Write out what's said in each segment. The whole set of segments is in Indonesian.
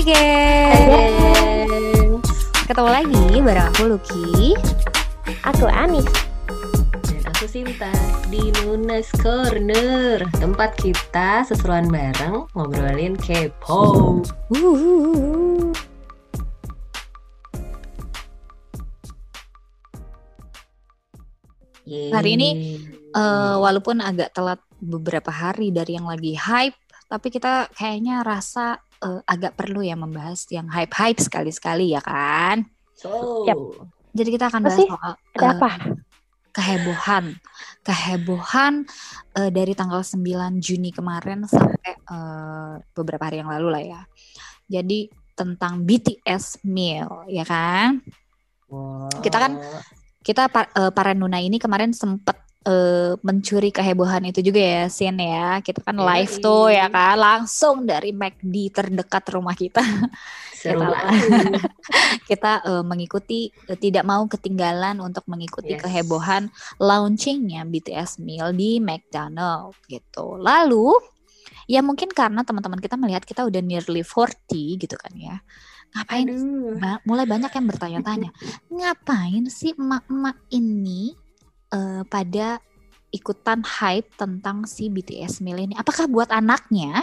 Hai geng. Ketemu lagi bareng aku Lucky. Aku Anis. Dan aku Sinta di Nunes Corner Tempat kita seseruan bareng ngobrolin kepo. Yeay. Hari ini, Eh, walaupun agak telat beberapa hari dari yang lagi hype, tapi kita kayaknya rasa eh, agak perlu ya membahas yang hype-hype sekali-sekali ya kan. So, Yap. Jadi kita akan bahas soal Ada eh, apa? kehebohan, kehebohan eh, dari tanggal 9 Juni kemarin sampai eh, beberapa hari yang lalu lah ya. Jadi tentang BTS meal ya kan. Wah. Kita kan kita eh, para Nuna ini kemarin sempet eh, mencuri kehebohan itu juga ya Sin ya. Kita kan Yoi. live tuh ya kan? Langsung dari McD terdekat rumah kita. Seru kita- kita eh, mengikuti eh, tidak mau ketinggalan untuk mengikuti Yes. kehebohan launchingnya BTS meal di McDonald gitu. Lalu ya mungkin karena teman-teman kita melihat kita udah nearly 40 gitu kan ya. Ngapain. Ba- mulai banyak yang bertanya-tanya. Ngapain sih emak-emak ini eh, pada ikutan hype tentang si BTS Meal ini apakah buat anaknya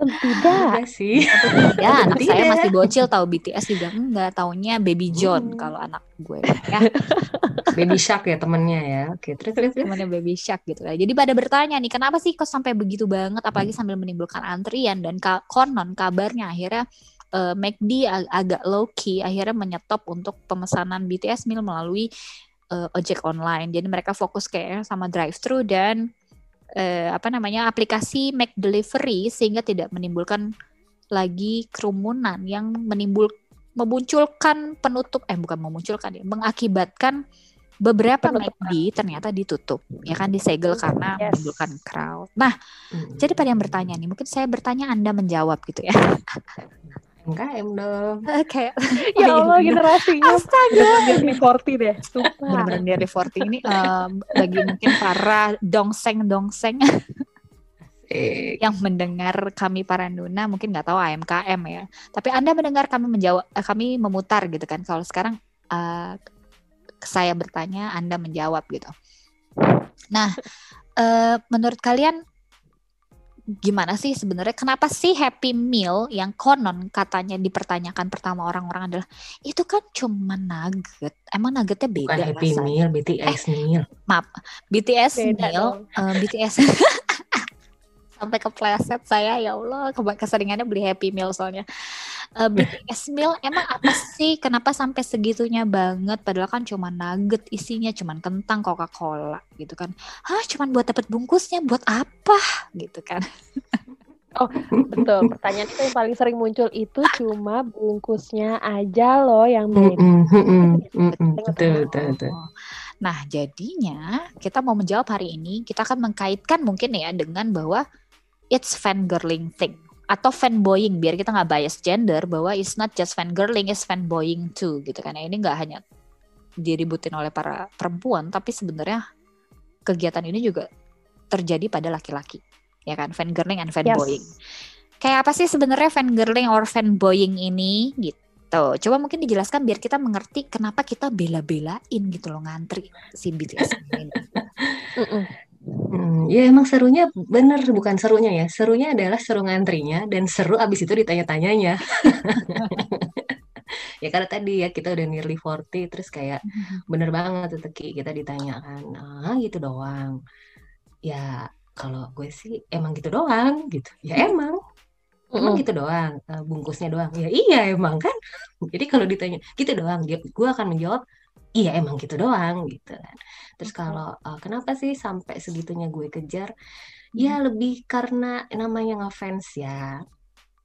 Tidak. Enggak sih. ya anak Tidak. saya masih bocil tahu BTS juga enggak taunya Baby John Hmm. kalau anak gue ya Baby Shark ya temennya ya. Oke, terus terus temannya Baby Shark gitu ya jadi pada bertanya nih kenapa sih kok sampai begitu banget apalagi sambil menimbulkan antrian dan ka- konon kabarnya akhirnya eh, McD ag- agak low key akhirnya menyetop untuk pemesanan BTS meal melalui eh, ojek online jadi mereka fokus kayaknya sama drive thru dan eh, apa namanya aplikasi Mac Delivery sehingga tidak menimbulkan lagi kerumunan yang menimbul memunculkan penutup eh bukan memunculkan ya mengakibatkan beberapa. McD ternyata ditutup ya kan disegel karena Yes. menimbulkan crowd. Nah, Hmm. jadi pada yang bertanya nih, mungkin saya bertanya Anda menjawab gitu ya. MKM dong. Kayak Ya Allah generasinya. astaga. Bener-bener 40 deh. Sumpah. Benar-benar dari 40 ini eh, bagi mungkin para dongseng-dongseng Eh, yang mendengar kami para Nuna mungkin nggak tahu AMKM ya. Tapi Anda mendengar kami menjawab eh, kami memutar gitu kan. Kalau sekarang eh, saya bertanya Anda menjawab gitu. Nah, eh, menurut kalian gimana sih sebenarnya kenapa sih Happy Meal yang konon katanya dipertanyakan pertama orang-orang adalah itu kan cuma nugget. Emang nuggetnya beda bukan Happy rasanya? Meal, BTS Meal. BTS Beda meal, dong. eh, BTS sampai kepleset saya ya Allah keseringannya beli Happy Meal soalnya. Eh, BTS meal emang apa sih? Kenapa sampai segitunya banget? Padahal kan cuma nugget isinya, cuma kentang Coca-Cola gitu kan. Hah, cuma buat dapat bungkusnya buat apa? Gitu kan. Betul. Pertanyaan itu yang paling sering muncul itu cuma bungkusnya aja loh yang beda. Betul, betul. Oh. Nah, jadinya kita mau menjawab hari ini, kita akan mengkaitkan mungkin ya dengan bahwa it's fangirling thing atau fanboying biar kita nggak bias gender bahwa it's not just fangirling, it's fanboying too gitu kan. Ya, Ini nggak hanya diributin oleh para perempuan, tapi sebenarnya kegiatan ini juga terjadi pada laki-laki, ya kan? Fangirling and fanboying. Kayak apa sih sebenarnya fangirling or fanboying ini gitu? Coba mungkin dijelaskan biar kita mengerti kenapa kita bela-belain gitu loh ngantri si BTS ini. Hmm, ya emang serunya bener bukan serunya ya. Serunya adalah seru ngantrinya dan seru abis itu ditanya-tanyanya. ya karena tadi ya kita udah nearly 40 terus kayak bener banget tuh Teki kita ditanyakan ah gitu doang. Ya kalau gue sih emang gitu doang gitu. Ya emang emang Mm-mm. gitu doang eh, bungkusnya doang. Ya iya emang kan. Jadi kalau ditanya gitu doang dia gue akan menjawab iya emang gitu doang gitu kan. Terus kalau eh, kenapa sih sampai segitunya gue kejar? Ya lebih karena namanya ngefans ya.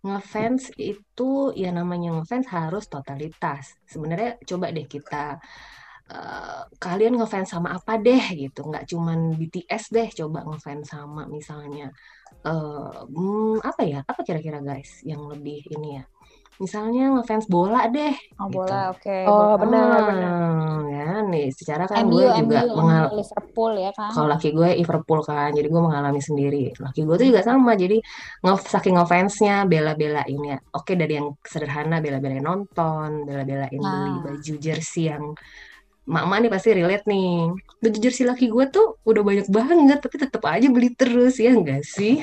Ngefans itu ya namanya ngefans harus totalitas. Sebenarnya coba deh kita eh, kalian ngefans sama apa deh gitu. Nggak cuman BTS deh coba ngefans sama misalnya eh, hmm, apa ya? Apa kira-kira guys yang lebih ini ya? Misalnya ngefans bola deh. Oh gitu. bola, oke. Oh, bola. benar, Ah, benar. ya nih, secara kan MU, gue juga MU, mengal MU, Liverpool ya kan. kalau laki gue Liverpool kan, jadi gue mengalami sendiri. Laki gue tuh juga sama, jadi nge saking ngefansnya, bela-belain ya. Oke dari yang sederhana, bela-belain nonton, bela-belain beli Nah. baju jersey yang mak-mak nih pasti relate nih. Baju jersey laki gue tuh udah banyak banget, tapi tetap aja beli terus ya enggak sih?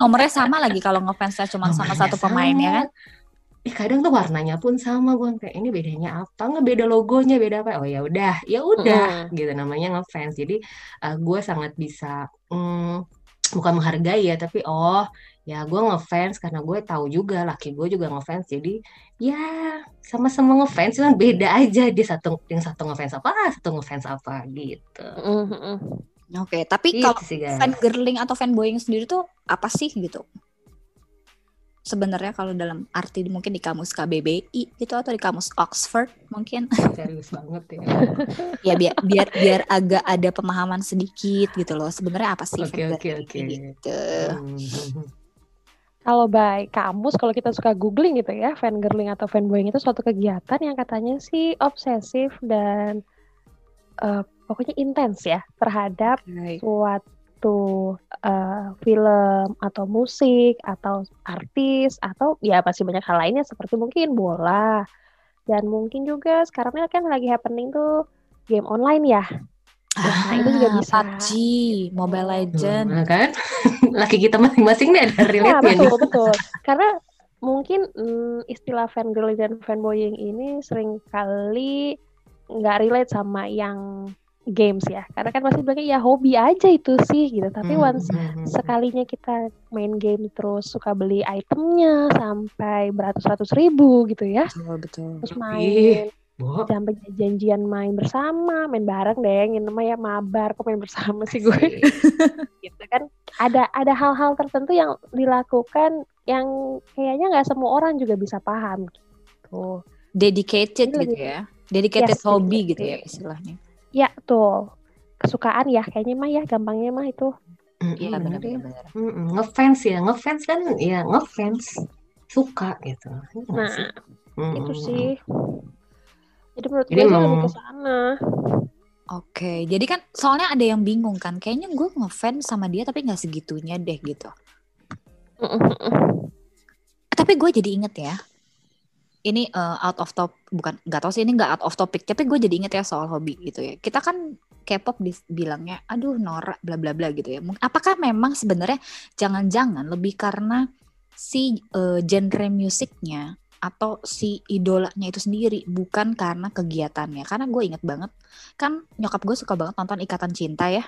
Nomornya sama lagi kalau ngefansnya cuma sama satu pemain ya kan. Eh kadang tuh warnanya pun sama gue kayak ini bedanya apa? Nggak beda logonya beda apa? Oh ya udah ya udah Mm-mm. gitu. Namanya ngefans. Jadi eh, gue sangat bisa mm, bukan menghargai ya tapi oh ya gue ngefans karena gue tahu juga laki gue juga ngefans. Jadi ya sama-sama ngefans cuman beda aja. Dia satu yang satu ngefans apa satu ngefans apa gitu. Mm, mm, mm. Oke, tapi gitu kalau sih guys. fangirling atau fanboying sendiri tuh apa sih gitu? Sebenarnya kalau dalam arti mungkin di kamus KBBI gitu atau di kamus Oxford mungkin serius banget ya ya biar biar biar agak ada pemahaman sedikit gitu loh. Sebenarnya apa sih oke fangirling oke gitu? Hmm. Kalau by kamus, kalau kita suka googling gitu ya, fangirling atau fanboying itu suatu kegiatan yang katanya sih obsesif dan eh, pokoknya intens ya terhadap Baik. suatu eh, film atau musik atau artis atau ya pasti banyak hal lainnya seperti mungkin bola dan mungkin juga sekarang ini kan lagi happening tuh game online ya. Nah, itu juga Ah, bisa. PUBG, Mobile Legend. Nah, kan laki kita masing-masing nih ada Ya, relate-nya nih. betul, betul. Karena mungkin mm, istilah fangirling dan fanboying ini sering kali nggak relate sama yang games ya. Karena kan pasti bilangnya ya hobi aja itu sih gitu. Tapi Hmm, once hmm, hmm. sekalinya kita main game terus suka beli itemnya sampai beratus-ratus ribu gitu ya. Betul, betul. Terus Ih. main Bo, sampai janjian main bersama, main bareng deh, yang namanya mabar, kok main bersama sih gue gitu kan ada ada hal-hal tertentu yang dilakukan yang kayaknya nggak semua orang juga bisa paham gitu Dedicated gitu lebih- ya. Dedicated Yes, hobby gitu ya istilahnya. Ya tuh kesukaan ya kayaknya mah ya gampangnya mah itu Iya mm, bener ya. benar-benar. Mm, mm. Ngefans ya, ngefans kan ya ngefans suka gitu. Iya nah sih? Mm, itu mm, sih jadi menurut Jadi gue emang- lebih ke sana Oke, jadi kan soalnya ada yang bingung kan, kayaknya gue ngefans sama dia tapi nggak segitunya deh gitu. Tapi gue jadi inget ya, ini eh, out of top, bukan nggak tahu sih ini nggak out of topic, tapi gue jadi inget ya soal hobi gitu ya. Kita kan K-pop bilangnya, aduh norak bla bla bla gitu ya. Apakah memang sebenarnya jangan-jangan lebih karena si eh, genre musiknya atau si idolanya itu sendiri bukan karena kegiatannya karena gue inget banget kan nyokap gue suka banget nonton Ikatan Cinta ya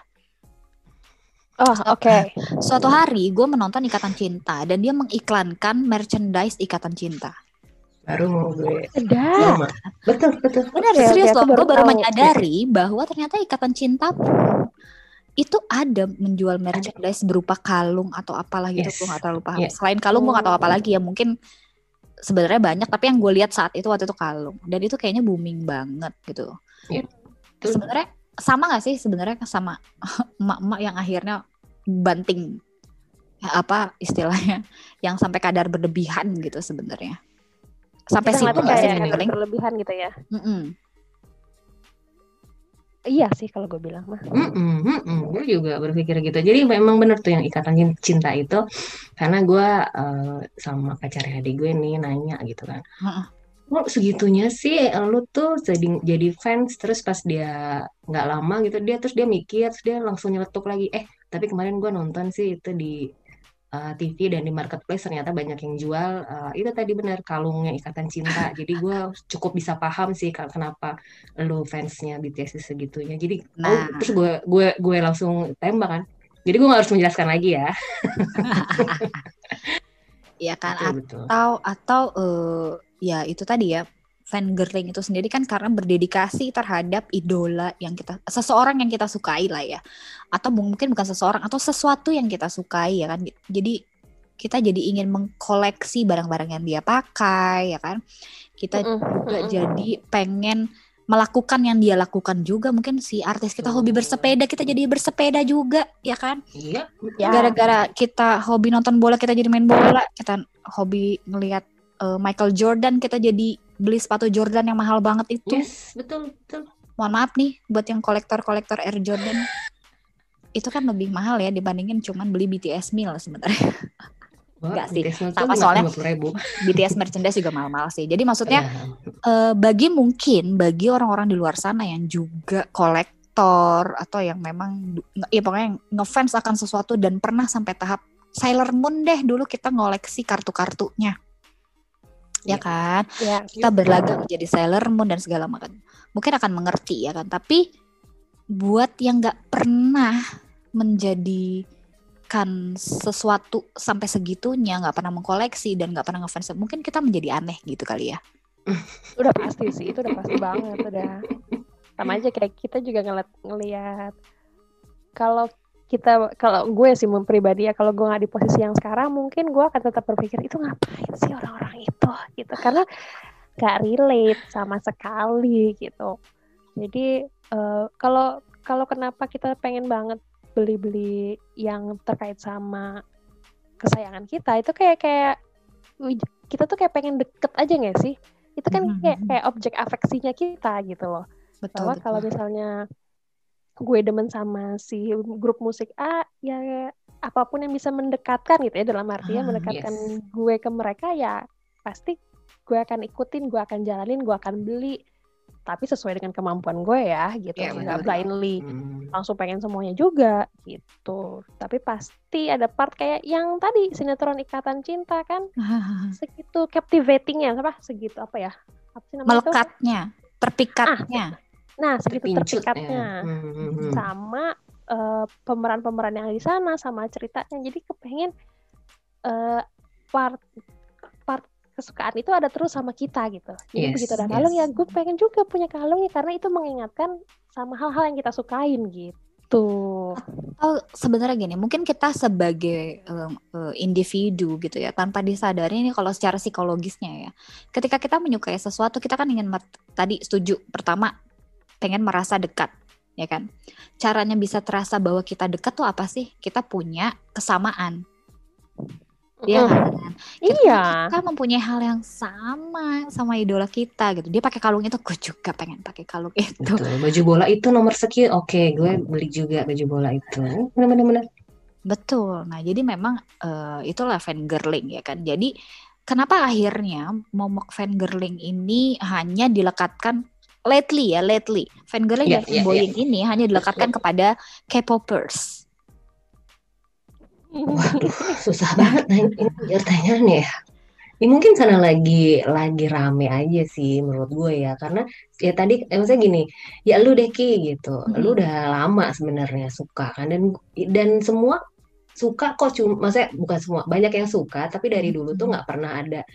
oh oke suatu hari gue menonton Ikatan Cinta dan dia mengiklankan merchandise Ikatan Cinta Baru mau gue sama. Betul, betul. benar Oke, serius loh gue baru menyadari bahwa ternyata Ikatan Cinta itu ada menjual merchandise berupa kalung atau apalah gitu Yes. gue gak terlalu paham Yeah. selain kalung gue gak tahu apa Oh. lagi ya mungkin sebenarnya banyak tapi yang gue lihat saat itu waktu itu kalung dan itu kayaknya booming banget gitu Iya, betul. sebenarnya sama gak sih sebenarnya sama emak-emak yang akhirnya banting ya, apa istilahnya yang sampai kadar berlebihan gitu sebenarnya sampai situ nggak sih. Fangirling? berlebihan gitu ya Mm-mm. iya sih kalau gue bilang mah Mm-mm, mm-mm. Gue juga berpikir gitu. Jadi memang bener tuh yang ikatan cin- cinta itu karena gue eh, sama pacarnya adik gue nih nanya gitu kan. Heeh. Oh segitunya sih lu tuh jadi jadi fans terus pas dia nggak lama gitu dia terus dia mikir terus dia langsung nyeletuk lagi eh tapi kemarin gue nonton sih itu di eh, TV dan di marketplace ternyata banyak yang jual eh, itu tadi benar kalungnya ikatan cinta. Jadi gue cukup bisa paham sih kenapa lu fansnya BTS segitunya. Jadi oh Nah. terus gue gue gue langsung tembak kan. Jadi gue nggak harus menjelaskan lagi ya. Ya kan betul betul. atau atau eh, ya itu tadi ya fangirling itu sendiri kan karena berdedikasi terhadap idola yang kita seseorang yang kita sukai lah ya. Atau mungkin bukan seseorang atau sesuatu yang kita sukai ya kan? Jadi kita jadi ingin mengkoleksi barang-barang yang dia pakai ya kan? Kita juga jadi pengen melakukan yang dia lakukan juga. Mungkin si artis kita hobi bersepeda kita jadi bersepeda juga ya kan? Iya. Ya. gara-gara kita hobi nonton bola kita jadi main bola. Kita hobi ngelihat uh, Michael Jordan kita jadi beli sepatu Jordan yang mahal banget itu. Yes, betul, betul. Mohon maaf nih buat yang kolektor-kolektor Air Jordan. itu kan lebih mahal ya dibandingin cuman beli BTS meal sebenarnya. Enggak sih, sama soalnya BTS merchandise juga mahal-mahal sih. Jadi maksudnya uh, bagi mungkin bagi orang-orang di luar sana yang juga kolektor atau yang memang ya pokoknya ngefans akan sesuatu dan pernah sampai tahap Sailor Moon deh dulu kita ngoleksi kartu-kartunya. Ya, ya kan? Ya, kita berlagak menjadi Sailor Moon dan segala macam. Mungkin akan mengerti ya kan, tapi buat yang nggak pernah menjadi kan sesuatu sampai segitunya nggak pernah mengkoleksi dan nggak pernah ngefans mungkin kita menjadi aneh gitu kali ya. Udah pasti sih itu udah pasti banget udah. Sama aja kayak kita juga ngeliat ngeliat kalau kita kalau gue sih pribadi ya kalau gue nggak di posisi yang sekarang mungkin gue akan tetap berpikir itu ngapain sih orang-orang itu? Gitu. Karena gak relate sama sekali gitu. Jadi uh, kalau kalau kenapa kita pengen banget beli-beli yang terkait sama kesayangan kita itu kayak kayak kita tuh kayak pengen deket aja nggak sih? Itu kan mm-hmm. kayak kayak objek afeksinya kita gitu loh. Betul, bahwa kalau misalnya gue demen sama si grup musik A ya apa pun yang bisa mendekatkan gitu ya dalam artinya ah, mendekatkan yes. gue ke mereka ya pasti gue akan ikutin gue akan jalanin gue akan beli. Tapi sesuai dengan kemampuan gue ya gitu. Yeah, nggak blindly hmm. langsung pengen semuanya juga gitu. Tapi pasti ada part kayak yang tadi sinetron ikatan cinta kan? Segitu captivatingnya apa? Segitu apa ya? Apa sih namanya melekatnya itu? terpikatnya. Ah, nah segitu terpikatnya hmm. sama uh, pemeran-pemeran yang di sana sama ceritanya jadi kepengen uh, part part kesukaan itu ada terus sama kita gitu. Jadi yes, begitu ada kalung ya gue pengen juga punya kalung ya karena itu mengingatkan sama hal-hal yang kita sukain gitu. Oh, sebenarnya gini, mungkin kita sebagai um, uh, individu gitu ya, tanpa disadari ini kalau secara psikologisnya ya, ketika kita menyukai sesuatu, kita kan ingin tadi setuju pertama pengen merasa dekat, ya kan? Caranya bisa terasa bahwa kita dekat tuh apa sih? Kita punya kesamaan Iya kan? Kita, iya. Kita mempunyai hal yang sama sama idola kita gitu. Dia pakai kalung itu, gue juga pengen pakai kalung itu. Betul. Baju bola itu nomor sekian, oke, gue beli juga baju bola itu. Benar-benar. Betul. Nah, jadi memang uh, itulah fan girling ya kan. Jadi kenapa akhirnya momok fan girling ini hanya dilekatkan lately ya, lately. Fan girling yeah, dan yeah, fanboying yeah. ini hanya dilekatkan kepada K-popers Waduh, susah banget nah ini biar tanyanya ya. Ini mungkin karena lagi lagi rame aja sih menurut gue ya karena ya tadi eh, maksudnya gini ya lu deh Ki gitu mm -hmm. lu udah lama sebenarnya suka kan dan dan semua suka kok cuma maksudnya bukan semua banyak yang suka tapi dari dulu tuh nggak pernah ada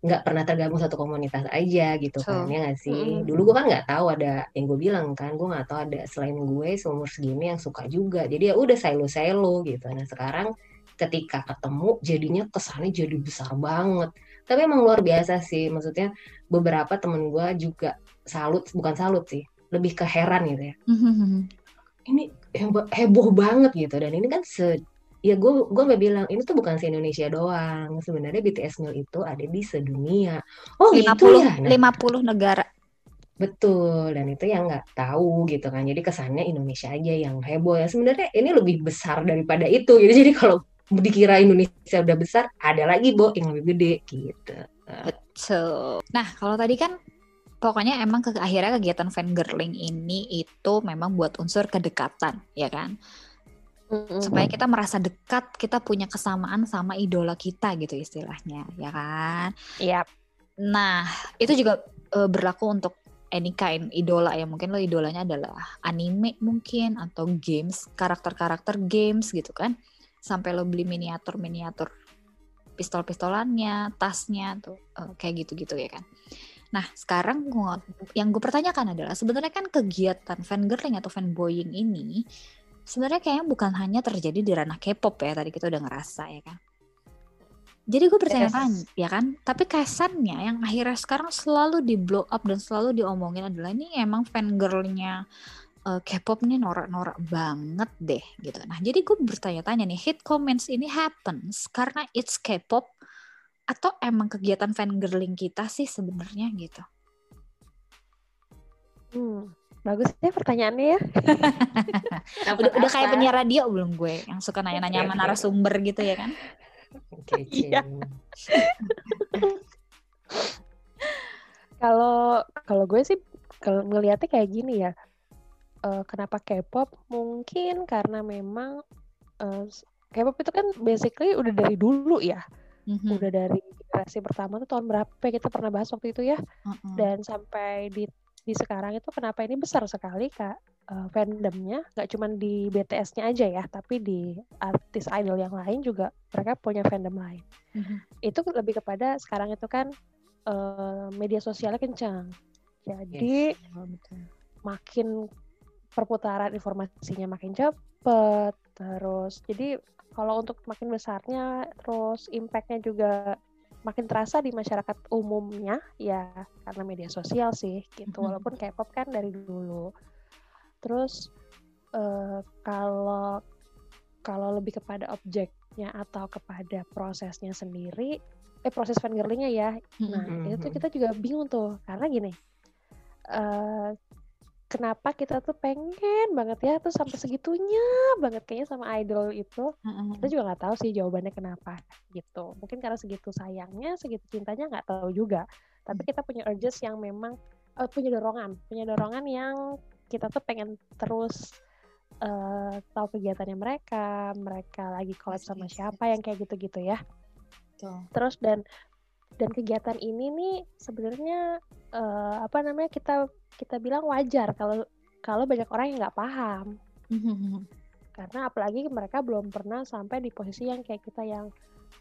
nggak pernah tergabung satu komunitas aja gitu so. kan ya nggak sih? Mm. dulu gue kan nggak tahu ada yang gue bilang kan gue nggak tahu ada selain gue seumur segini yang suka juga. Jadi ya udah selo selo gitu. Nah sekarang ketika ketemu jadinya kesannya jadi besar banget. Tapi emang luar biasa sih. Maksudnya beberapa temen gue juga salut bukan salut sih lebih ke heran gitu ya. Mm-hmm. ini heboh banget gitu. Dan ini kan se ya gue gue bilang ini tuh bukan se Indonesia doang. Sebenarnya BTS Meal itu ada di sedunia. Oh 50, gitu ya? Nah, 50 negara. betul. Dan itu yang nggak tahu gitu kan. Jadi kesannya Indonesia aja yang heboh ya. Sebenarnya ini lebih besar daripada itu gitu. Jadi kalau dikira Indonesia udah besar ada lagi bo yang lebih gede gitu. Betul. Nah kalau tadi kan pokoknya emang ke akhirnya kegiatan fan girling ini itu memang buat unsur kedekatan ya kan supaya kita merasa dekat kita punya kesamaan sama idola kita gitu istilahnya ya kan Iya. Yep. nah itu juga uh, berlaku untuk any kind idola ya mungkin lo idolanya adalah anime mungkin atau games karakter-karakter games gitu kan sampai lo beli miniatur miniatur pistol-pistolannya tasnya tuh uh, kayak gitu-gitu ya kan Nah, sekarang gua, yang gue pertanyakan adalah sebenarnya kan kegiatan fan girling atau fanboying ini sebenarnya kayaknya bukan hanya terjadi di ranah K-pop ya tadi kita udah ngerasa ya kan jadi gue percaya yes. ya kan tapi kesannya yang akhirnya sekarang selalu di blow up dan selalu diomongin adalah ini emang fan girlnya uh, K-pop nih norak-norak banget deh gitu nah jadi gue bertanya-tanya nih hit comments ini happens karena it's K-pop atau emang kegiatan fangirling kita sih sebenarnya gitu? Hmm, bagus ya pertanyaannya ya. udah, udah kayak penyiar radio belum gue yang suka nanya-nanya sama narasumber gitu ya kan? Iya. Kalau kalau gue sih kalau ngelihatnya kayak gini ya. Uh, kenapa K-pop? Mungkin karena memang uh, K-pop itu kan basically udah dari dulu ya. Mm-hmm. Udah dari generasi pertama tuh tahun berapa kita pernah bahas waktu itu ya. Mm-hmm. Dan sampai di di sekarang itu kenapa ini besar sekali kak uh, fandomnya nggak cuma di BTS-nya aja ya tapi di artis idol yang lain juga mereka punya fandom lain mm-hmm. itu lebih kepada sekarang itu kan uh, media sosialnya kencang. Jadi yes. oh, makin perputaran informasinya makin cepet. Terus jadi kalau untuk makin besarnya, terus impactnya juga makin terasa di masyarakat umumnya ya karena media sosial sih gitu. Walaupun K-pop kan dari dulu. Terus uh, kalau kalau lebih kepada objeknya atau kepada prosesnya sendiri eh proses fangirlingnya ya. Nah itu kita juga bingung tuh karena gini, uh, kenapa kita tuh pengen banget ya tuh sampai segitunya banget kayaknya sama idol itu. Mm-hmm. kita juga nggak tahu sih jawabannya kenapa gitu. Mungkin karena segitu sayangnya segitu cintanya nggak tahu juga. Tapi kita punya urges yang memang uh, punya dorongan punya dorongan yang kita tuh pengen terus uh, tahu kegiatannya mereka mereka lagi collab sama siapa yang kayak gitu-gitu ya. Betul. Terus dan dan kegiatan ini nih sebenarnya uh, apa namanya kita kita bilang wajar kalau kalau banyak orang yang nggak paham. Karena apalagi mereka belum pernah sampai di posisi yang kayak kita yang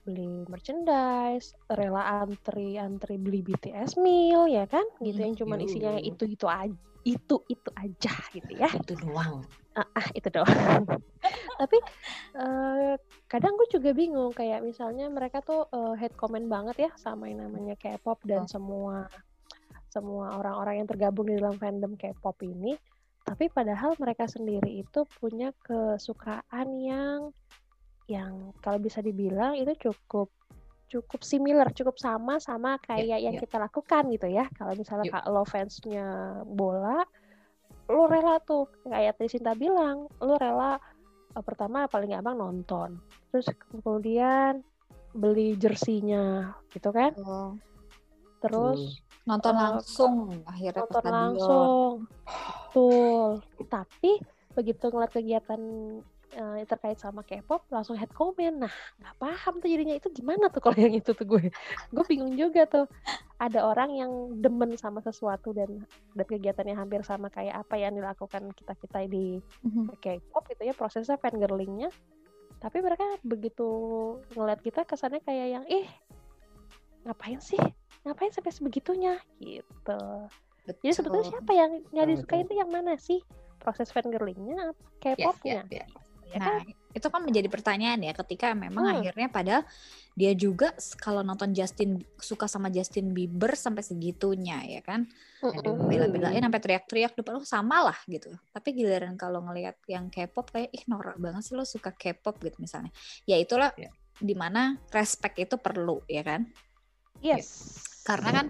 beli merchandise, rela antri antri beli BTS meal ya kan, gitu yang cuman isinya itu itu aja, itu itu aja gitu ya. Itu doang. Ah, ah itu doang. Tapi uh, kadang gue juga bingung kayak misalnya mereka tuh uh, head comment banget ya sama yang namanya K-pop dan oh. semua semua orang-orang yang tergabung di dalam fandom K-pop ini. Tapi padahal mereka sendiri itu punya kesukaan yang yang kalau bisa dibilang itu cukup cukup similar, cukup sama sama kayak yeah, yang yeah. kita lakukan gitu ya. Kalau misalnya yeah. lo fansnya bola, lo rela tuh kayak Trisinta bilang, lo rela uh, pertama paling gampang nonton, terus kemudian beli jersinya gitu kan. Oh. Terus nonton uh, langsung akhirnya nonton langsung. Betul. Tapi begitu ngeliat kegiatan uh, terkait sama K-pop langsung head comment. Nah, nggak paham tuh jadinya itu gimana tuh kalau yang itu tuh gue. gue bingung juga tuh. Ada orang yang demen sama sesuatu dan dan kegiatannya hampir sama kayak apa yang dilakukan kita kita di mm-hmm. K-pop gitu ya prosesnya fangirlingnya. Tapi mereka begitu ngeliat kita kesannya kayak yang ih ngapain sih? Ngapain sampai sebegitunya gitu. Betul. Jadi sebetulnya siapa yang nyari suka itu yang mana sih? Proses fangirlingnya, K-popnya? Yes, yes, yes ya nah, kan? itu kan menjadi pertanyaan ya ketika memang hmm. akhirnya pada dia juga kalau nonton Justin suka sama Justin Bieber sampai segitunya ya kan. Hmm. Bela-belain sampai teriak-teriak depan lo sama lah gitu. Tapi giliran kalau ngelihat yang K-pop kayak ih norak banget sih lo suka K-pop gitu misalnya. Ya itulah yeah. di mana respect itu perlu ya kan. Yes. Karena kan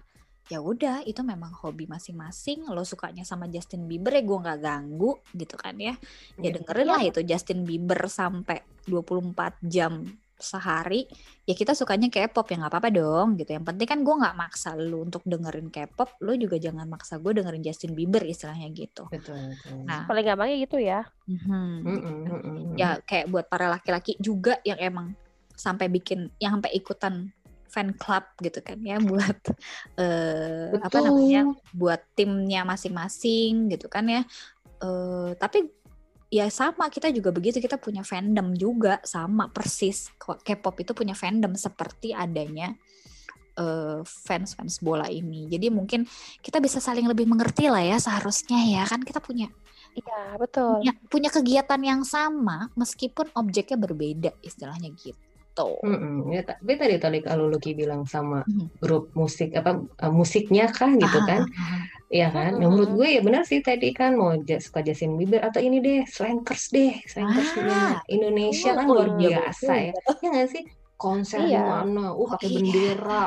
ya udah itu memang hobi masing-masing lo sukanya sama Justin Bieber ya gue nggak ganggu gitu kan ya ya iya. dengerin lah itu Justin Bieber sampai 24 jam sehari ya kita sukanya K-pop ya nggak apa-apa dong gitu yang penting kan gue nggak maksa lo untuk dengerin K-pop lo juga jangan maksa gue dengerin Justin Bieber istilahnya gitu betul, betul. nah paling gampangnya gitu ya mm-hmm, gitu. ya kayak buat para laki-laki juga yang emang sampai bikin yang sampai ikutan fan club gitu kan ya buat uh, apa namanya buat timnya masing-masing gitu kan ya. Uh, tapi ya sama kita juga begitu kita punya fandom juga sama persis. K-pop itu punya fandom seperti adanya uh, fans fans bola ini. Jadi mungkin kita bisa saling lebih mengerti lah ya seharusnya ya kan kita punya Iya betul. Punya, punya kegiatan yang sama meskipun objeknya berbeda istilahnya gitu gitu. Mm-mm. Ya, tapi tadi tadi kalau Lucky bilang sama mm. grup musik apa uh, musiknya kah gitu ah, kan? Iya kan? Nah, menurut gue ya benar sih tadi kan mau suka Justin Bieber atau ini deh Slankers deh, Slankers ah, Indonesia kan luar biasa ya. Ya nggak sih? konser di Iya. mana, uh pakai iya. bendera,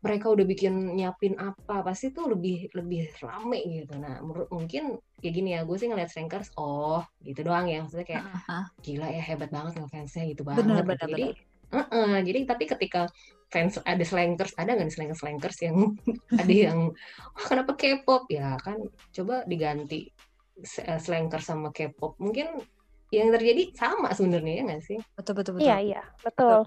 mereka udah bikin nyiapin apa, pasti tuh lebih lebih rame gitu. Nah, menurut mungkin ya gini ya, gue sih ngeliat Slankers, oh gitu doang ya, maksudnya kayak Heeh. gila ya hebat banget ngefansnya gitu Bener, banget bener, gitu. Jadi, bener. Heeh, jadi tapi ketika fans ada slankers, ada nggak nih slankers slankers yang ada yang "Wah, kenapa K-pop ya kan coba diganti eh, slankers sama K-pop mungkin yang terjadi sama sebenarnya ya nggak sih? Betul betul betul. Iya, iya, betul.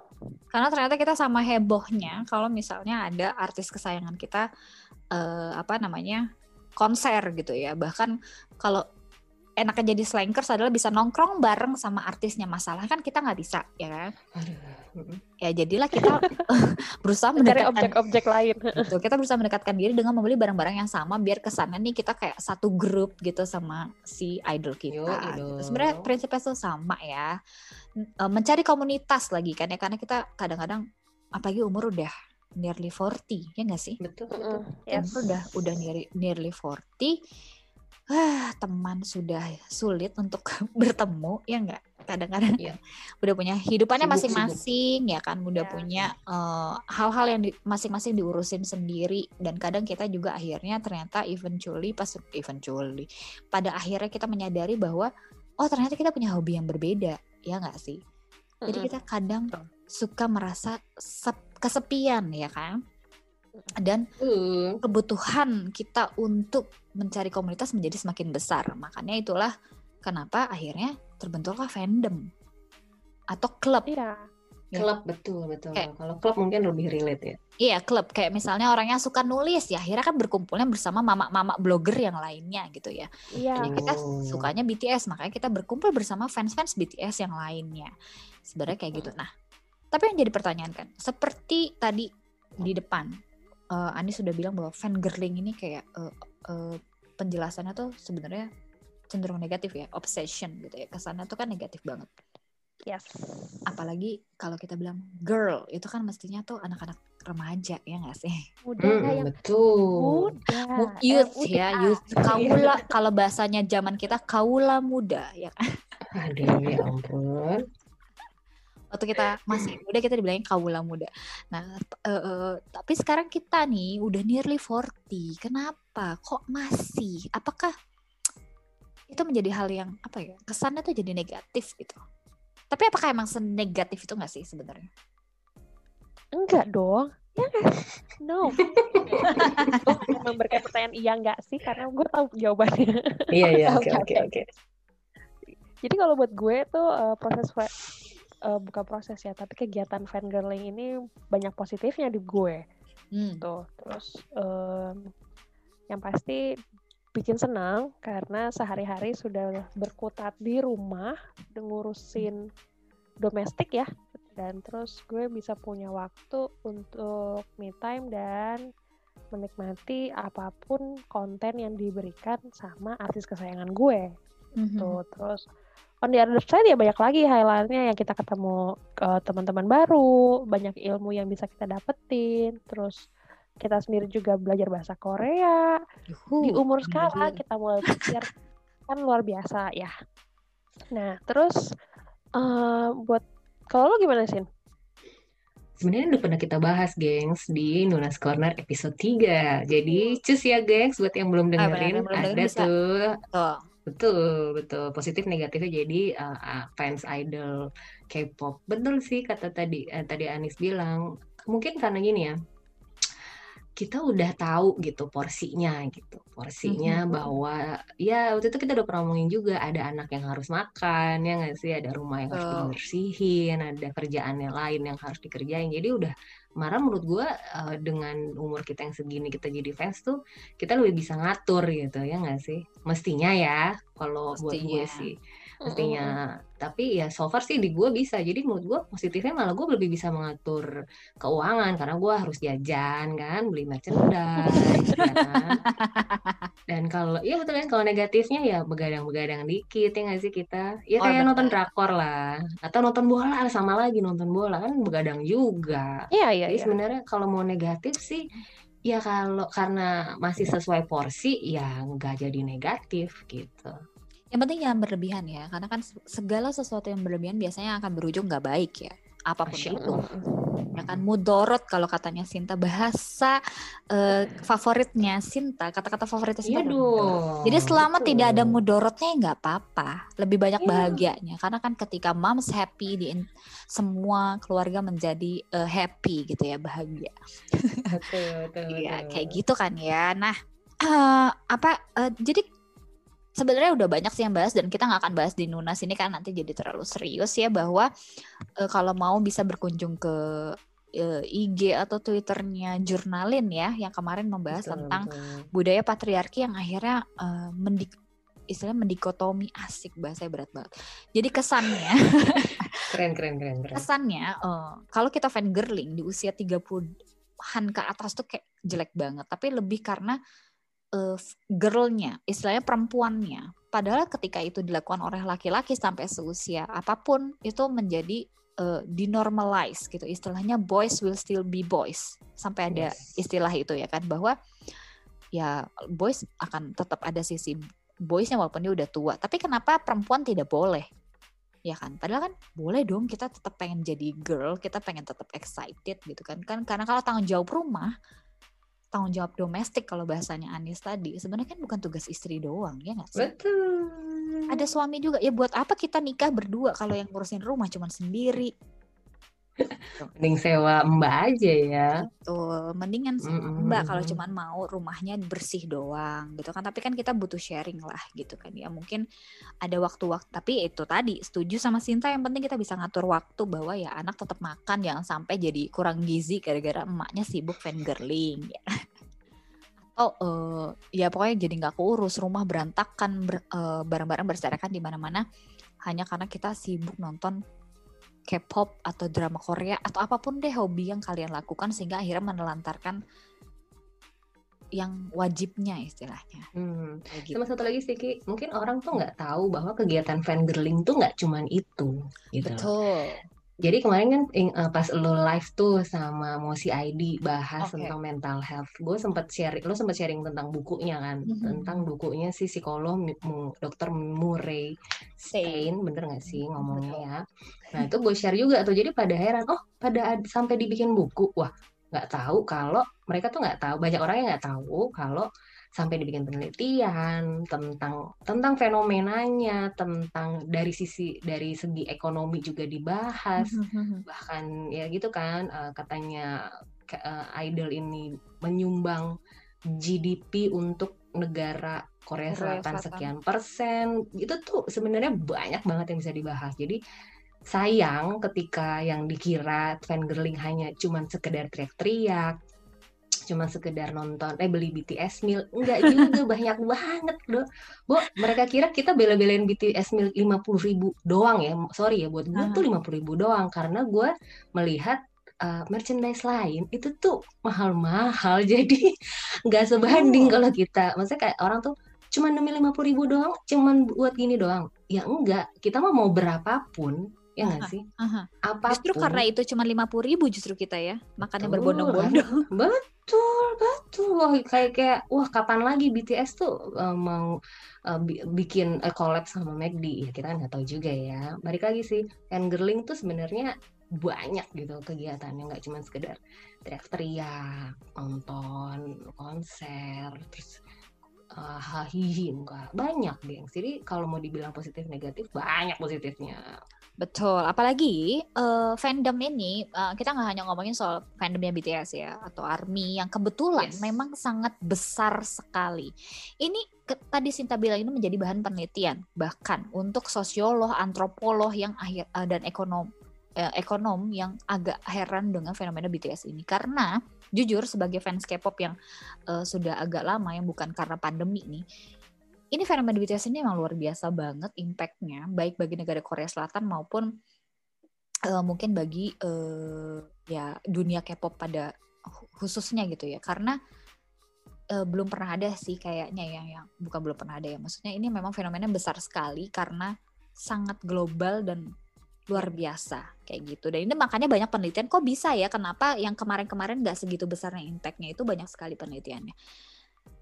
Karena ternyata kita sama hebohnya kalau misalnya ada artis kesayangan kita eh, apa namanya konser gitu ya. Bahkan kalau enaknya jadi slankers adalah bisa nongkrong bareng sama artisnya. Masalah kan kita nggak bisa ya kan. Ya jadilah kita berusaha Mencari mendekatkan objek-objek lain. Betul, kita berusaha mendekatkan diri dengan membeli barang-barang yang sama biar kesannya nih kita kayak satu grup gitu sama si idol kita. Gitu. Sebenarnya prinsipnya tuh sama ya. Eh, Mencari komunitas lagi kan ya karena kita kadang-kadang apalagi umur udah nearly 40 ya nggak sih? Betul, betul. Ya, yes. umur udah udah nearly, nearly 40. Ah, teman sudah sulit untuk bertemu ya nggak? Kadang-kadang Iya. udah punya hidupannya masing-masing ya kan? Udah Ya. punya eh, hal-hal yang di- masing-masing diurusin sendiri. Dan kadang kita juga akhirnya ternyata eventually pas eventually pada akhirnya kita menyadari bahwa oh ternyata kita punya hobi yang berbeda ya nggak sih? Jadi kita kadang suka merasa sep- kesepian ya kan dan Tuh. kebutuhan kita untuk mencari komunitas menjadi semakin besar. Makanya itulah kenapa akhirnya terbentuklah fandom atau klub. Iya. Ya. Klub betul betul. Kayak- Kalau klub mungkin lebih relate ya. Iya, klub kayak misalnya orangnya suka nulis ya, akhirnya kan berkumpulnya bersama mama-mama blogger yang lainnya gitu ya. Iya. Ya, kita Oh. sukanya BTS, makanya kita berkumpul bersama fans-fans BTS yang lainnya. Sebenarnya kayak gitu. Nah, tapi yang jadi pertanyaan kan, seperti tadi di depan, eh Ani sudah bilang bahwa fangirling ini kayak eh, eh, penjelasannya tuh sebenarnya cenderung negatif ya, obsession gitu ya. Kesannya tuh kan negatif banget. Yes. Apalagi kalau kita bilang girl, itu kan mestinya tuh anak-anak remaja ya nggak sih? Muda Mm-mm, yang betul. muda. Mu- Eh, Youth muda. ya, youth kaula kalau bahasanya zaman kita kaula muda ya kan. Aduh ya ampun. Waktu kita masih muda kita dibilangin kaula muda. Nah, eh, eh, tapi sekarang kita nih udah nearly 40. Kenapa? Kok masih? Apakah itu menjadi hal yang apa ya? Kesannya tuh jadi negatif gitu. Tapi apakah emang senegatif itu nggak sih sebenarnya? Enggak dong. Ya nggak? No. emang berkait pertanyaan iya enggak sih? Karena gue tahu jawabannya. Iya iya Oke, oke oke. Jadi kalau buat gue tuh eh, proses fa- eh, bukan proses ya, tapi kegiatan fangirling ini banyak positifnya di gue. Hmm. Tuh, terus em, yang pasti bikin senang karena sehari-hari sudah berkutat di rumah ngurusin domestik ya dan terus gue bisa punya waktu untuk me time dan menikmati apa pun konten yang diberikan sama artis kesayangan gue Mhm. tuh terus on the other side ya banyak lagi highlightnya yang kita ketemu ke teman-teman baru banyak ilmu yang bisa kita dapetin terus kita sendiri juga belajar bahasa Korea Yuhu, di umur bener sekarang kita mulai belajar kan luar biasa ya nah terus eh, buat kalau lo gimana sih Sebenarnya udah pernah kita bahas, gengs, di Nunas Corner episode 3. Jadi, cus ya, gengs, buat yang belum Ah, dengerin, yang belum ada dengerin bisa. tuh. Tuh. Betul, betul. Positif negatifnya jadi uh, uh, fans idol K-pop. Betul sih kata tadi eh, tadi Anis bilang. Mungkin karena gini ya. Kita udah tahu gitu porsinya gitu. Porsinya Mhm. bahwa ya waktu itu kita udah pernah ngomongin juga ada anak yang harus makan ya nggak sih, ada rumah yang harus Betul. dibersihin, ada kerjaan yang lain yang harus dikerjain. Jadi udah marah menurut gua eh, dengan umur kita yang segini kita jadi fans tuh kita lebih bisa ngatur gitu ya nggak sih? Mestinya ya kalau buat gue Mestinya. sih mestinya tapi ya so far sih di gue bisa. Jadi menurut gue positifnya malah gue lebih bisa mengatur keuangan. Karena gue harus jajan kan beli merchandise ya kan? dan kalau ya betul kan kalau negatifnya ya begadang-begadang dikit ya nggak sih kita? Ya Oh, kayak betul. nonton drakor lah. Atau nonton bola sama lagi nonton bola kan begadang juga. Iya iya jadi iya. sebenarnya kalau mau negatif sih ya kalau karena masih sesuai porsi ya nggak jadi negatif gitu Yang penting jangan berlebihan ya, karena kan segala sesuatu yang berlebihan biasanya akan berujung nggak baik ya. apa pun Masya itu ya kan mudorot kalau katanya Sinta bahasa eh, favoritnya Sinta kata-kata favoritnya Sinta Iya jadi selama betul. tidak ada mudorotnya ya nggak apa-apa lebih banyak Iya. bahagianya karena kan ketika moms happy di semua keluarga menjadi eh, happy gitu ya bahagia Betul, betul, Iya, betul. kayak gitu kan ya. Nah, eh, apa? eh, jadi sebenarnya udah banyak sih yang bahas dan kita nggak akan bahas di Nunas ini kan nanti jadi terlalu serius ya bahwa eh, kalau mau bisa berkunjung ke eh, IG atau Twitternya Jurnalin ya yang kemarin membahas Betul, tentang betul. budaya patriarki yang akhirnya eh, mendik istilahnya mendikotomi asik bahasanya berat banget. Jadi kesannya Keren, keren, keren, keren. kesannya eh, kalau kita fan girling di usia 30-an ke atas tuh kayak jelek banget tapi lebih karena eh, girlnya istilahnya perempuannya. Padahal ketika itu dilakukan oleh laki-laki sampai seusia apa pun itu menjadi eh, dinormalize gitu. Istilahnya boys will still be boys. Sampai ada Yes. istilah itu ya kan bahwa ya boys akan tetap ada sisi boysnya walaupun dia udah tua. Tapi kenapa perempuan tidak boleh? Ya kan? Padahal kan boleh dong kita tetap pengen jadi girl kita pengen tetap excited gitu kan. Kan karena kalau tanggung jawab rumah tanggung jawab domestik kalau bahasanya Anis tadi. Sebenarnya kan bukan tugas istri doang ya nggak sih? Betul. ada suami juga. Ya buat apa kita nikah berdua kalau yang ngurusin rumah? Cuman sendiri Mending sewa mbak aja ya. tuh mendingan Mm-mm, mbak kalau cuman mau rumahnya bersih doang gitu kan. Tapi kan kita butuh sharing lah gitu kan ya. Mungkin ada waktu-waktu tapi itu tadi setuju sama Sinta. Yang penting kita bisa ngatur waktu bahwa ya anak tetap makan jangan sampai jadi kurang gizi gara-gara emaknya sibuk fangirling ya. Atau eh, ya pokoknya jadi nggak keurus rumah berantakan ber- eh, barang-barang berserakan di mana-mana. Hanya karena kita sibuk nonton K-pop atau drama Korea atau apa pun deh hobi yang kalian lakukan sehingga akhirnya menelantarkan yang wajibnya istilahnya Hmm. gitu. Sama satu lagi sih Ki, mungkin orang tuh nggak tahu bahwa kegiatan fangirling tuh nggak cuman itu, gitu. Betul. Jadi kemarin kan eh, pas lo live tuh sama Mosi ID bahas Oke. tentang mental health, gue sempat share, lo sempat sharing tentang bukunya kan, Mhm. tentang bukunya si psikolog Dr. Murray Stein, bener nggak sih ngomongnya ya? Nah itu gue share juga tuh, jadi pada heran, oh pada ad- sampai dibikin buku, wah nggak tahu kalau mereka tuh nggak tahu, banyak orang yang nggak tahu kalau sampai dibikin penelitian tentang tentang fenomenanya, tentang dari sisi dari segi ekonomi juga dibahas. Bahkan ya gitu kan eh, katanya eh, idol ini menyumbang GDP untuk negara Korea Korea Selatan Selatan. sekian persen. Itu tuh sebenarnya banyak banget yang bisa dibahas. Jadi sayang ketika yang dikira fangirling hanya cuman sekedar teriak-teriak cuman sekedar nonton. Eh beli BTS meal enggak juga banyak banget loh Bo, mereka kira kita bela-belain BTS meal 50 ribu doang ya? Sorry ya buat gue tuh 50 ribu doang karena gue melihat uh, merchandise lain itu tuh mahal-mahal. Jadi nggak sebanding Oh. kalau kita. Maksudnya kayak orang tuh cuman demi 50 ribu doang cuman buat gini doang. Ya enggak kita mah mau berapapun ya nggak sih Aha. apa pun Justru karena itu cuma lima puluh ribu justru kita ya makannya berbondong-bondong. Betul, betul. Wah, kayak kayak wah kapan lagi BTS tuh uh, mau uh, bi- bikin uh, collab sama McD? Ya kita kan nggak tahu juga ya. Balik lagi sih, fangirling tuh sebenarnya banyak gitu kegiatannya nggak cuma sekedar teriak-teriak, nonton konser, terus uh, hahihi enggak banyak geng. Jadi kalau mau dibilang positif negatif banyak positifnya. Betul, apalagi eh, fandom ini eh, kita nggak hanya ngomongin soal fandomnya BTS ya atau ARMY yang kebetulan Yes. memang sangat besar sekali. Ini ke- tadi Sinta bilang ini menjadi bahan penelitian bahkan untuk sosiolog, antropolog yang akhir eh, dan ekonom eh, ekonom yang agak heran dengan fenomena BTS ini karena jujur sebagai fans K-pop yang eh, sudah agak lama yang bukan karena pandemi nih ini fenomena BTS ini emang luar biasa banget impactnya baik bagi negara Korea Selatan maupun eh, mungkin bagi eh, ya dunia K-pop pada khu- khususnya gitu ya. Karena eh, belum pernah ada sih kayaknya yang yang bukan belum pernah ada ya maksudnya ini memang fenomena besar sekali karena sangat global dan luar biasa kayak gitu. Dan ini makanya banyak penelitian kok bisa ya kenapa yang kemarin-kemarin nggak segitu besarnya impactnya itu banyak sekali penelitiannya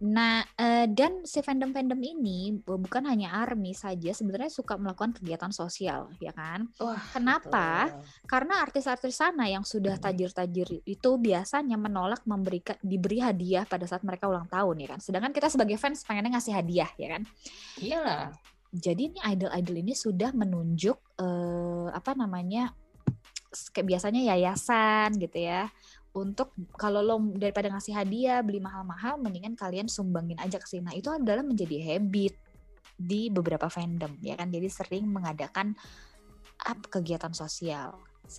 Nah, uh, dan si fandom-fandom ini bukan hanya ARMY saja sebenarnya suka melakukan kegiatan sosial, ya kan? Wah, Kenapa? betul. Karena artis-artis sana yang sudah tajir-tajir itu biasanya menolak memberikan diberi hadiah pada saat mereka ulang tahun, ya kan? Sedangkan kita sebagai fans pengennya ngasih hadiah, ya kan? Iyalah. Jadi ini idol-idol ini sudah menunjuk eh, apa namanya? kayak biasanya yayasan gitu ya untuk kalau lo daripada ngasih hadiah beli mahal-mahal mendingan kalian sumbangin aja ke sini. Nah, itu adalah menjadi habit di beberapa fandom ya kan. Jadi sering mengadakan up kegiatan sosial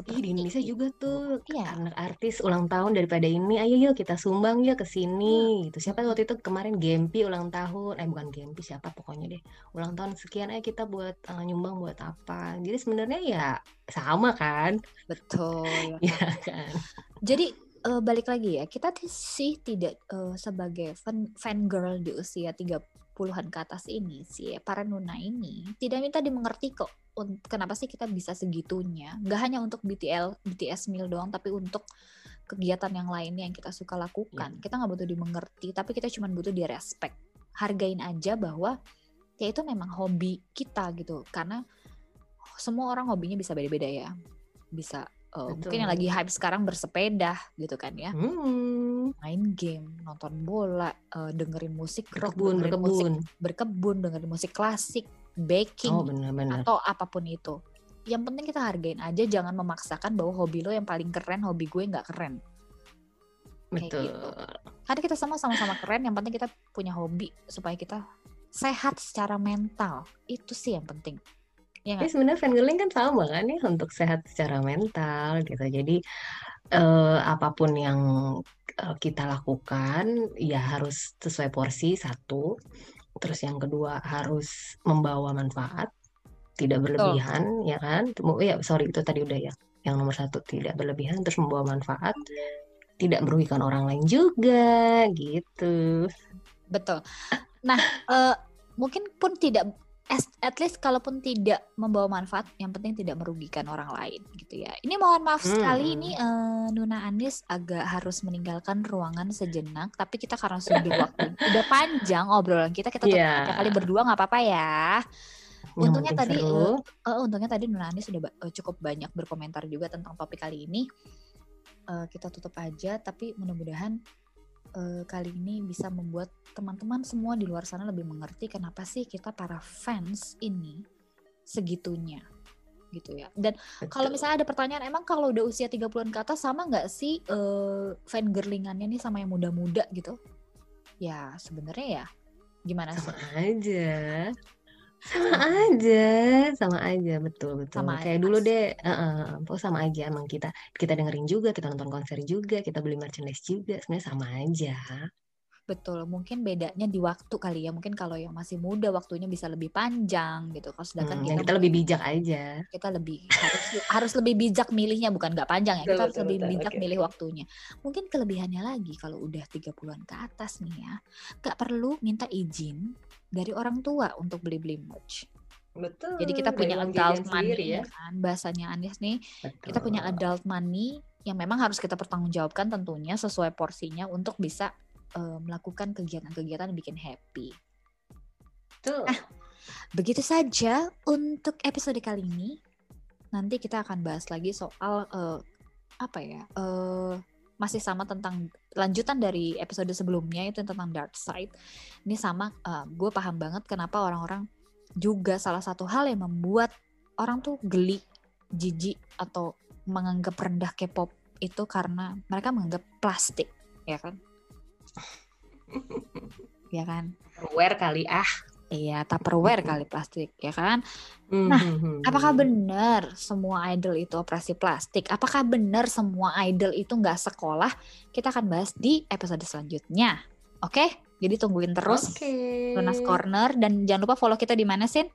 Ih, seperti di Indonesia itu. juga tuh Iya. anak artis ulang tahun daripada ini, ayo yuk kita sumbang yuk ke sini gitu. Siapa waktu itu kemarin Gempi ulang tahun, eh bukan Gempi siapa pokoknya deh. Ulang tahun sekian, eh kita buat eh, nyumbang buat apa. Jadi sebenarnya ya sama kan? Betul. Ya kan. Jadi eh, balik lagi ya, kita sih tidak eh, sebagai fan fangirl di usia 30-an ke atas ini sih, para nuna ini tidak minta dimengerti kok. Kenapa sih kita bisa segitunya? Gak hanya untuk BTL, BTS Mil doang, tapi untuk kegiatan yang lainnya yang kita suka lakukan. Kita nggak butuh dimengerti, tapi kita cuma butuh di respect. Hargain aja bahwa ya itu memang hobi kita gitu. Karena semua orang hobinya bisa beda-beda ya. Bisa eh, mungkin yang lagi hype sekarang bersepeda gitu kan ya Hmm, main game nonton bola eh, dengerin musik rock berkebun, dengerin musik berkebun. berkebun dengerin musik klasik baking Oh benar-benar. atau apa pun itu yang penting kita hargain aja jangan memaksakan bahwa hobi lo yang paling keren hobi gue nggak keren kayak Betul. gitu. karena kita sama sama-sama keren yang penting kita punya hobi supaya kita sehat secara mental itu sih yang penting ya Tapi nggak sebenarnya fangirling kan sama kan ya untuk sehat secara mental gitu. Jadi eh, apa pun yang eh, kita lakukan ya harus sesuai porsi satu. Terus yang kedua harus membawa manfaat, tidak berlebihan ya kan. Temu- Ya sorry itu tadi udah ya. Yang nomor satu tidak berlebihan terus membawa manfaat, tidak merugikan orang lain juga gitu. Betul. Nah, eh, mungkin pun tidak as- at least kalaupun tidak membawa manfaat, yang penting tidak merugikan orang lain gitu ya. Ini mohon maaf sekali Hmm. ini eh, Nuna Anis agak harus meninggalkan ruangan sejenak, tapi kita karena sudah waktu udah panjang obrolan kita, kita tutup Iya. kali berdua nggak apa-apa ya. Yang Untungnya tadi, seru. Eh, untungnya tadi Nuna Anis sudah eh, cukup banyak berkomentar juga tentang topik kali ini. Eh, kita tutup aja, tapi mudah-mudahan eh, kali ini bisa membuat teman-teman semua di luar sana lebih mengerti kenapa sih kita para fans ini segitunya gitu ya. Dan kalau misalnya ada pertanyaan, emang kalau udah usia 30-an ke atas sama nggak sih eh fan girlingannya nih sama yang muda-muda gitu? Ya sebenarnya ya gimana sih? sama aja sama aja sama aja betul betul. Sama kayak aja, dulu deh Heeh, pokoknya sama aja emang kita. Kita dengerin juga kita nonton konser juga kita beli merchandise juga sebenarnya sama aja Betul, mungkin bedanya di waktu kali ya. Mungkin kalau yang masih muda waktunya bisa lebih panjang gitu. Kalau sedangkan Hmm, kita kita lebih bijak aja kita lebih harus harus lebih bijak milihnya bukan nggak panjang ya. Betul, Kita harus betul, lebih betul. bijak Oke, milih waktunya. Mungkin kelebihannya lagi kalau udah 30-an ke atas nih ya, nggak perlu minta izin dari orang tua untuk beli-beli merch. betul Jadi kita punya adult money sendiri ya kan. Bahasanya Anies nih, betul kita punya adult money yang memang harus kita pertanggungjawabkan tentunya sesuai porsinya untuk bisa eh, melakukan kegiatan-kegiatan yang bikin happy. betul Begitu saja untuk episode kali ini. Nanti kita akan bahas lagi soal eh, apa ya? eh, masih sama tentang lanjutan dari episode sebelumnya itu tentang dark side. Ini sama gue paham banget kenapa orang-orang juga salah satu hal yang membuat orang tuh geli, jijik atau menganggap rendah K-pop itu karena mereka menganggap plastik, ya kan? Ya kan? aware kali ah Iya, Tupperware kali plastik, ya kan? Hmm, Nah, hmm, hmm, Apakah benar semua idol itu operasi plastik? Apakah benar semua idol itu nggak sekolah? Kita akan bahas di episode selanjutnya. Oke? Jadi tungguin terus Oke. Lunas Corner dan jangan lupa follow kita di mana, Sin?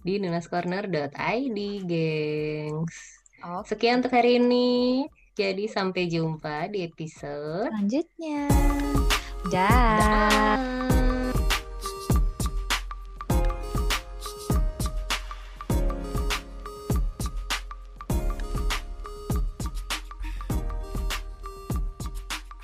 di nunascorner.id gengs Oke. sekian untuk hari ini jadi sampai jumpa di episode Selanjutnya. Dah. Dah.